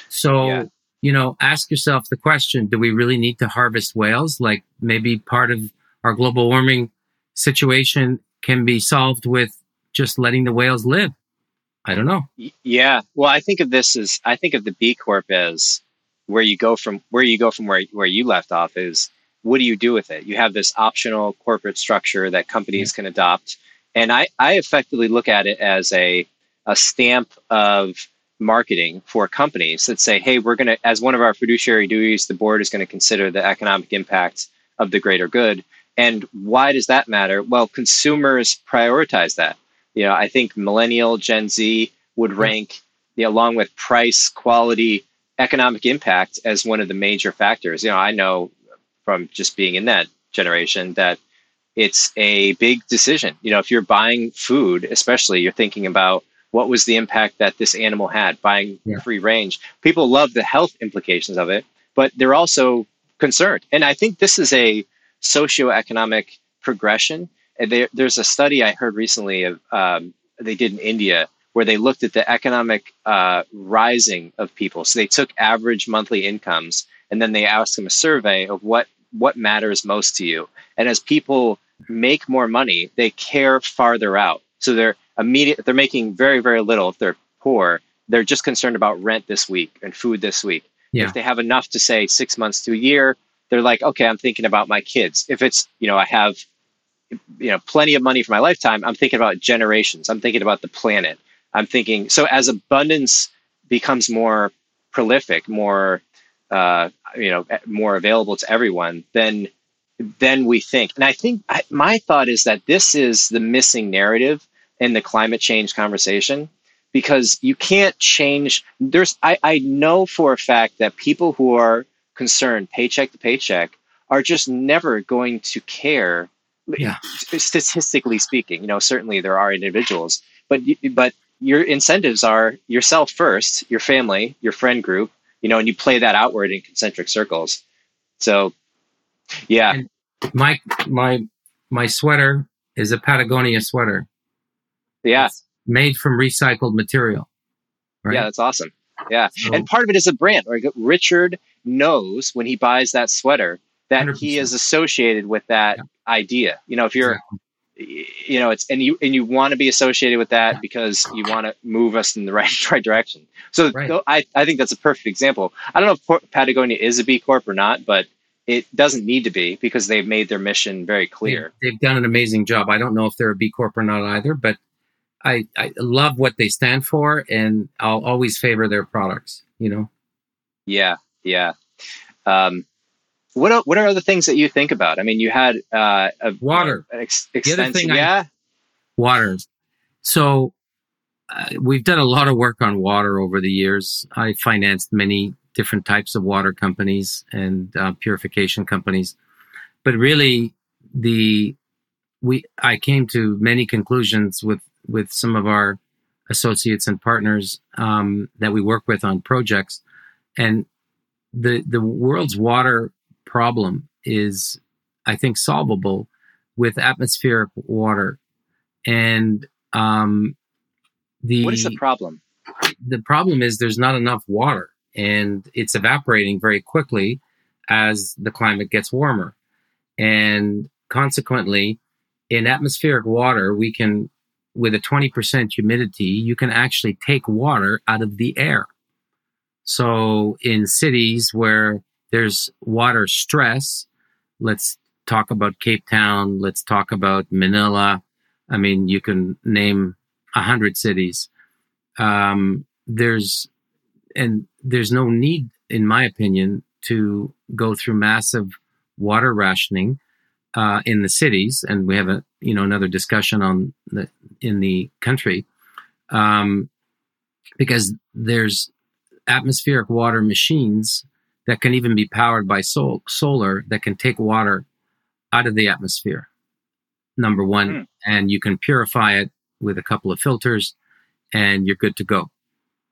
So, yeah. you know, ask yourself the question: Do we really need to harvest whales? Like maybe part of our global warming situation can be solved with just letting the whales live. I don't know. Yeah. Well, I think of this as I think of the B Corp as where you go from where you go from where where you left off is what do you do with it? You have this optional corporate structure that companies yeah. can adopt. And I, I effectively look at it as a, a stamp of marketing for companies that say, hey, we're going to, as one of our fiduciary duties, the board is going to consider the economic impact of the greater good. And why does that matter? Well, consumers prioritize that. You know, I think millennial, Gen Z would rank, you know, along with price, quality, economic impact as one of the major factors. You know, I know from just being in that generation that it's a big decision. You know, if you're buying food, especially, you're thinking about what was the impact that this animal had buying yeah. free range. People love the health implications of it, but they're also concerned. And I think this is a socioeconomic progression. There's a study I heard recently of um, they did in India where they looked at the economic uh, rising of people. So they took average monthly incomes and then they asked them a survey of what what matters most to you. And as people make more money, they care farther out. So they're immediate they're making very, very little if they're poor. They're just concerned about rent this week and food this week. Yeah. If they have enough to say six months to a year, they're like, okay, I'm thinking about my kids. If it's, you know, I have you know plenty of money for my lifetime, I'm thinking about generations. I'm thinking about the planet. I'm thinking so as abundance becomes more prolific, more uh, you know more available to everyone, then then we think. And I think I, my thought is that this is the missing narrative in the climate change conversation because you can't change. There's I, I know for a fact that people who are concerned paycheck to paycheck are just never going to care. Yeah. Statistically speaking, you know, certainly there are individuals, but but your incentives are yourself first, your family, your friend group, you know, and you play that outward in concentric circles. So, yeah. And my my my sweater is a Patagonia sweater. Yeah, it's made from recycled material. Right? Yeah, that's awesome. Yeah, so, and part of it is a brand. Right? Richard knows when he buys that sweater that 100%. he is associated with that yeah. idea. You know, if you're exactly you know it's and you and you want to be associated with that because you want to move us in the (laughs) right right direction so right. I, I think that's a perfect example i don't know if patagonia is a b corp or not but it doesn't need to be because they've made their mission very clear they've done an amazing job i don't know if they're a b corp or not either but i i love what they stand for and i'll always favor their products you know yeah yeah um, what are, what are other things that you think about? I mean, you had uh, a, water. An ex- extensive, yeah, I, water. So uh, we've done a lot of work on water over the years. I financed many different types of water companies and uh, purification companies, but really the we I came to many conclusions with with some of our associates and partners um, that we work with on projects, and the the world's water problem is, I think, solvable with atmospheric water, and um, the what is the problem? The problem is there's not enough water, and it's evaporating very quickly as the climate gets warmer, and consequently, in atmospheric water, we can with a 20% humidity, you can actually take water out of the air. So in cities where there's water stress, let's talk about Cape Town, let's talk about Manila. I mean, you can name a hundred cities. Um, there's, and there's no need, in my opinion, to go through massive water rationing uh, in the cities, and we have a you know another discussion on the in the country, um, because there's atmospheric water machines that can even be powered by sol- solar that can take water out of the atmosphere. Number one, mm. and you can purify it with a couple of filters, and you're good to go.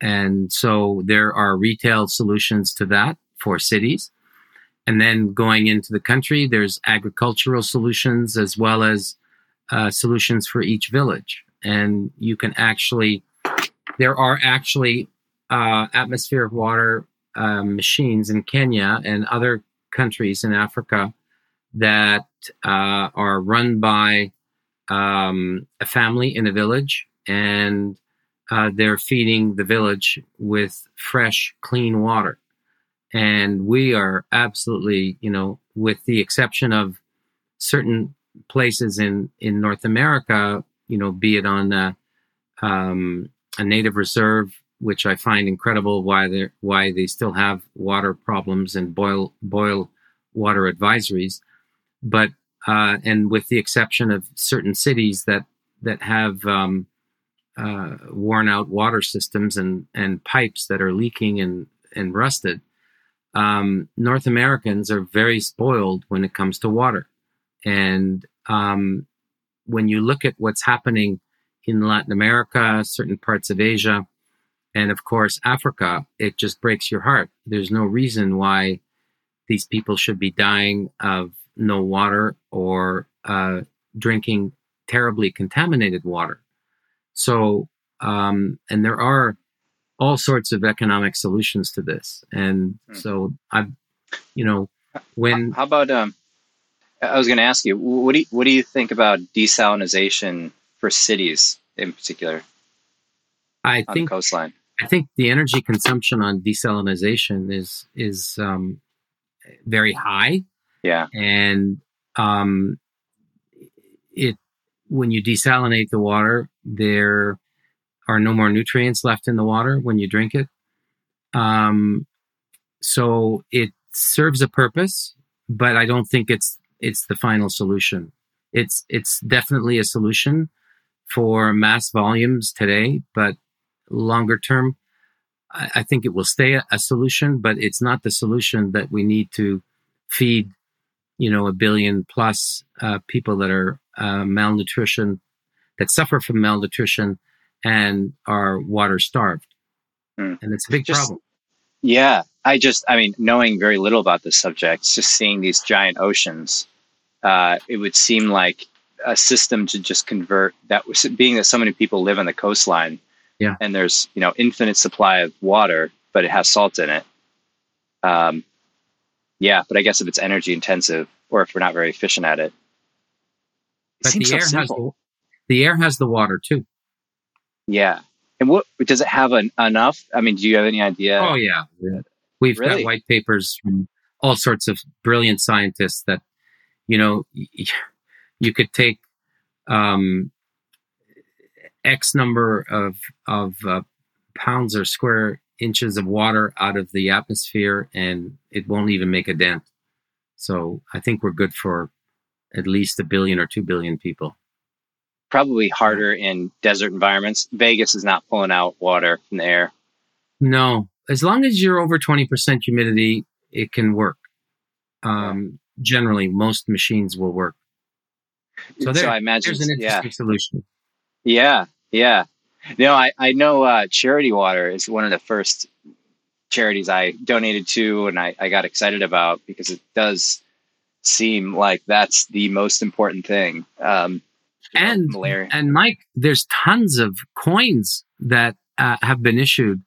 And so there are retail solutions to that for cities. And then going into the country, there's agricultural solutions as well as uh, solutions for each village. And you can actually, there are actually uh, atmospheric water uh, machines in Kenya and other countries in Africa that uh, are run by um, a family in a village and uh, they're feeding the village with fresh, clean water. And we are absolutely, you know, with the exception of certain places in, in North America, you know, be it on a, um, a native reserve, which I find incredible why they why they still have water problems and boil boil water advisories, but uh, and with the exception of certain cities that that have um, uh, worn out water systems and and pipes that are leaking and and rusted, um, North Americans are very spoiled when it comes to water. And um, when you look at what's happening in Latin America, certain parts of Asia, and of course Africa, it just breaks your heart. There's no reason why these people should be dying of no water or uh, drinking terribly contaminated water. So, um, and there are all sorts of economic solutions to this. And hmm. so I, you know, when how about um, I was going to ask you, what do you, what do you think about desalination for cities in particular? I think coastline. I think the energy consumption on desalination is is um, very high. Yeah, and um, it when you desalinate the water, there are no more nutrients left in the water when you drink it. Um, so it serves a purpose, but I don't think it's it's the final solution. It's it's definitely a solution for mass volumes today, but longer term, I, I think it will stay a, a, solution, but it's not the solution that we need to feed, you know, a billion plus uh, people that are uh, malnutrition, that suffer from malnutrition and are water starved. Mm. And it's a big just, problem. Yeah. I just, I mean, knowing very little about this subject, just seeing these giant oceans, uh, it would seem like a system to just convert that was being that so many people live on the coastline yeah. and there's, you know, infinite supply of water, but it has salt in it. Um, yeah, but I guess if it's energy intensive or if we're not very efficient at it, it but seems the so air simple. Has, the air has the water too. Yeah. And what does it have an, enough? I mean, do you have any idea? Oh yeah, we've really? got white papers from all sorts of brilliant scientists that you know you could take um, X number of of uh, pounds or square inches of water out of the atmosphere, and it won't even make a dent. So I think we're good for at least a billion or two billion people probably harder in desert environments. Vegas is not pulling out water from the air. No, as long as you're over 20% humidity, it can work. Um, generally, most machines will work. So, there, so I imagine, there's an interesting yeah, solution. yeah, yeah. No, I I know uh, Charity Water is one of the first charities I donated to, and I I got excited about because it does seem like that's the most important thing. Um, And malaria. and Mike, there's tons of coins that uh, have been issued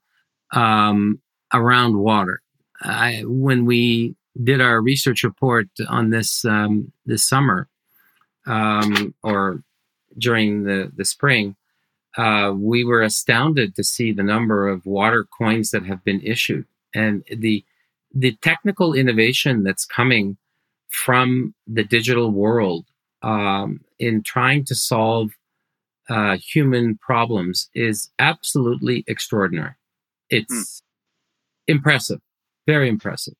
um, around water. I, when we did our research report on this um, this summer, um, or during the the spring, uh, we were astounded to see the number of water coins that have been issued and the the technical innovation that's coming from the digital world um, in trying to solve uh, human problems is absolutely extraordinary. It's impressive, very impressive.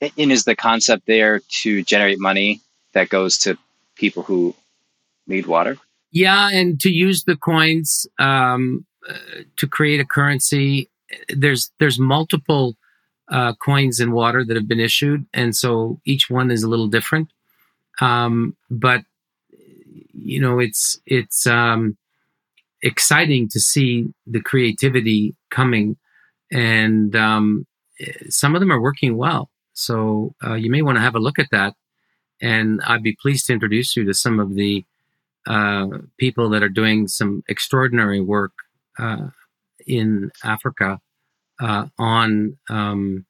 and is the concept there to generate money that goes to people who need water? Yeah, and to use the coins um, uh, to create a currency, there's there's multiple uh, coins in water that have been issued, and so each one is a little different. Um, but you know, it's it's um, exciting to see the creativity coming, and um, some of them are working well. So uh, you may want to have a look at that, and I'd be pleased to introduce you to some of the uh, people that are doing some extraordinary work uh, in Africa uh, on um,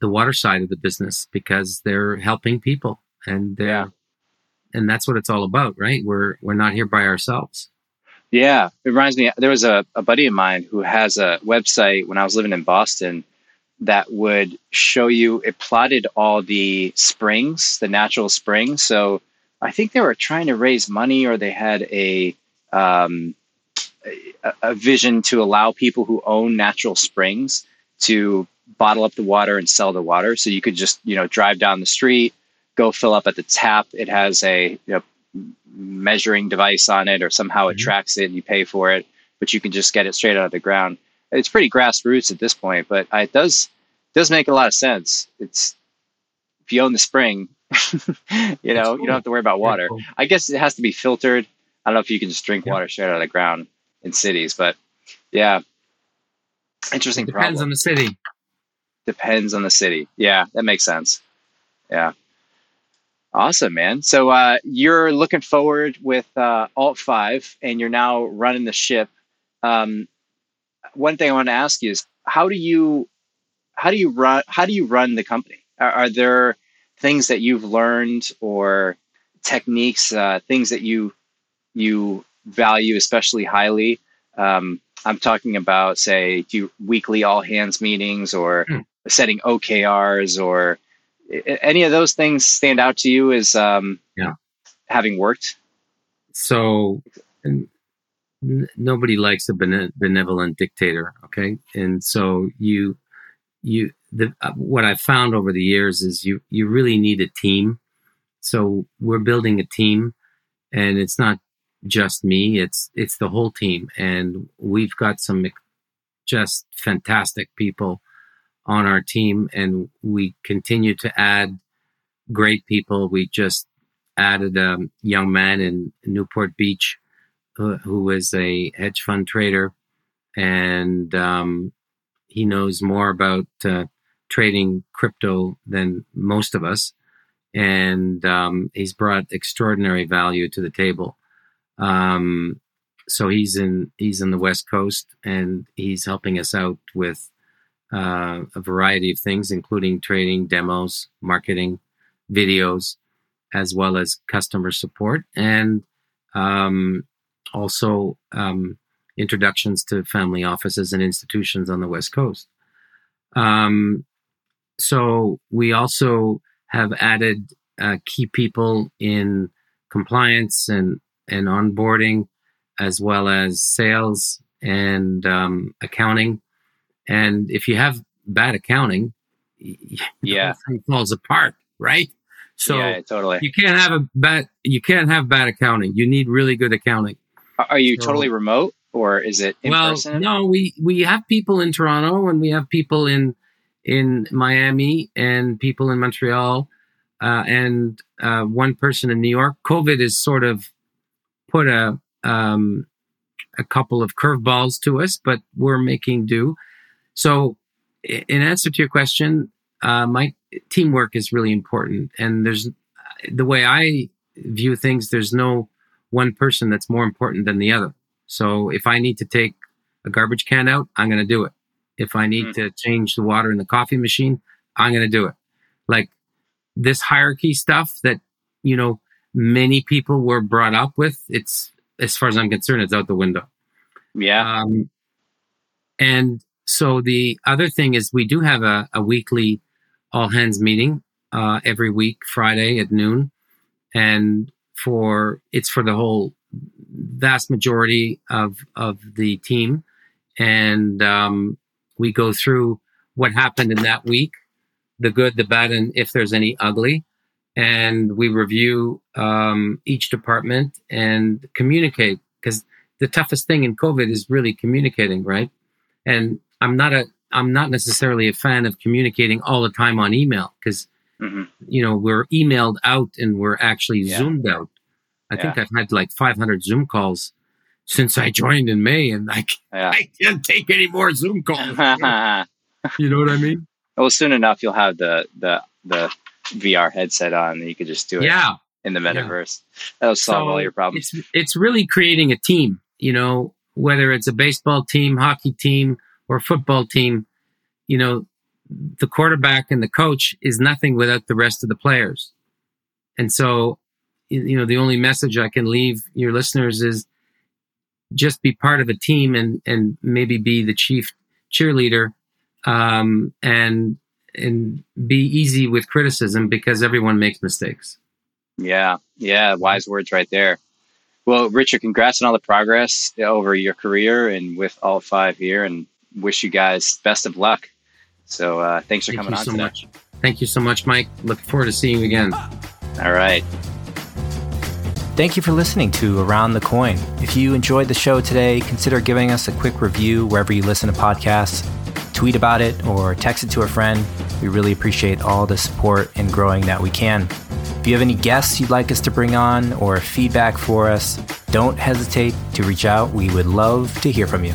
the water side of the business because they're helping people and they're Yeah. and that's what it's all about, right? We're we're not here by ourselves. Yeah, it reminds me. There was a, a buddy of mine who has a website when I was living in Boston that would show you. It plotted all the springs, the natural springs. So I think they were trying to raise money, or they had a um, a, a vision to allow people who own natural springs to bottle up the water and sell the water. So you could just you know drive down the street, go fill up at the tap. It has a you know, measuring device on it or somehow it Mhm. tracks it and you pay for it, but you can just get it straight out of the ground. It's pretty grassroots at this point, but it does does make a lot of sense. It's if you own the spring, (laughs) you know, you don't have to worry about water. Cool. I guess it has to be filtered. I don't know if you can just drink Yeah. water straight out of the ground in cities, but yeah. Interesting It depends problem. on the city. Depends on the city. Yeah, that makes sense. Yeah. Awesome, man. So uh, you're looking forward with uh, Alt 5 and you're now running the ship. Um, one thing I want to ask you is how do you how do you run how do you run the company? Are, are there things that you've learned or techniques, uh, things that you you value especially highly? Um, I'm talking about, say, do you weekly all hands meetings or Hmm. setting OKRs or any of those things stand out to you as um, Yeah. having worked? So and n- nobody likes a bene- benevolent dictator, okay? And so you you the uh, what I've found over the years is you you really need a team. So we're building a team and it's not just me, it's it's the whole team and we've got some just fantastic people on our team and we continue to add great people. We just added a young man in Newport Beach who, who is a hedge fund trader, and um, he knows more about uh, trading crypto than most of us. And um, he's brought extraordinary value to the table. Um, so he's in he's in the West Coast, and he's helping us out with uh, a variety of things, including trading, demos, marketing, videos, as well as customer support, and um, also um, introductions to family offices and institutions on the West Coast. Um, so we also have added uh, key people in compliance and and onboarding, as well as sales and um, accounting. And if you have bad accounting, y- y- the Yeah. falls apart, right? So yeah, totally. you can't have a bad you can't have bad accounting. You need really good accounting. Are- Are you So- totally remote or is it in well, person? no, we we have people in Toronto and we have people in in Miami and people in Montreal uh, and uh, one person in New York. COVID is sort of put a um, a couple of curveballs to us, but we're making do. So, in answer to your question, uh, my teamwork is really important, and there's the way I view things. There's no one person that's more important than the other. So, if I need to take a garbage can out, I'm going to do it. If I need mm. to change the water in the coffee machine, I'm going to do it. Like this hierarchy stuff that you know many people were brought up with. It's as far as I'm concerned, it's out the window. Yeah. Um, and so the other thing is we do have a, a weekly all hands meeting uh, every week, Friday at noon, and for it's for the whole vast majority of of the team, and um, we go through what happened in that week, the good, the bad, and if there's any ugly, and we review um, each department and communicate because the toughest thing in COVID is really communicating, right? And I'm not a I'm not necessarily a fan of communicating all the time on email because mm-hmm. you know we're emailed out and we're actually yeah. zoomed out. I yeah. think I've had like 500 Zoom calls since I joined in May, and I, yeah. (laughs) I can't take any more Zoom calls. (laughs) you know what I mean? Well, soon enough, you'll have the the the VR headset on, and you could just do it. Yeah. In the metaverse, yeah. that'll solve so all your problems. It's, it's really creating a team. You know, whether it's a baseball team, hockey team, or football team. You know, the quarterback and the coach is nothing without the rest of the players. And so, you know, the only message I can leave your listeners is just be part of a team and and maybe be the chief cheerleader um, and and be easy with criticism because everyone makes mistakes. Yeah, yeah, wise words right there. Well, Richard, congrats on all the progress over your career and with ALT 5 here, and wish you guys best of luck. So, uh, thanks for Thank coming on so today. Much. Thank you so much, Mike. Looking forward to seeing you again. All right. Thank you for listening to Around the Coin. If you enjoyed the show today, consider giving us a quick review wherever you listen to podcasts. Tweet about it or text it to a friend. We really appreciate all the support and growing that we can. If you have any guests you'd like us to bring on or feedback for us, don't hesitate to reach out. We would love to hear from you.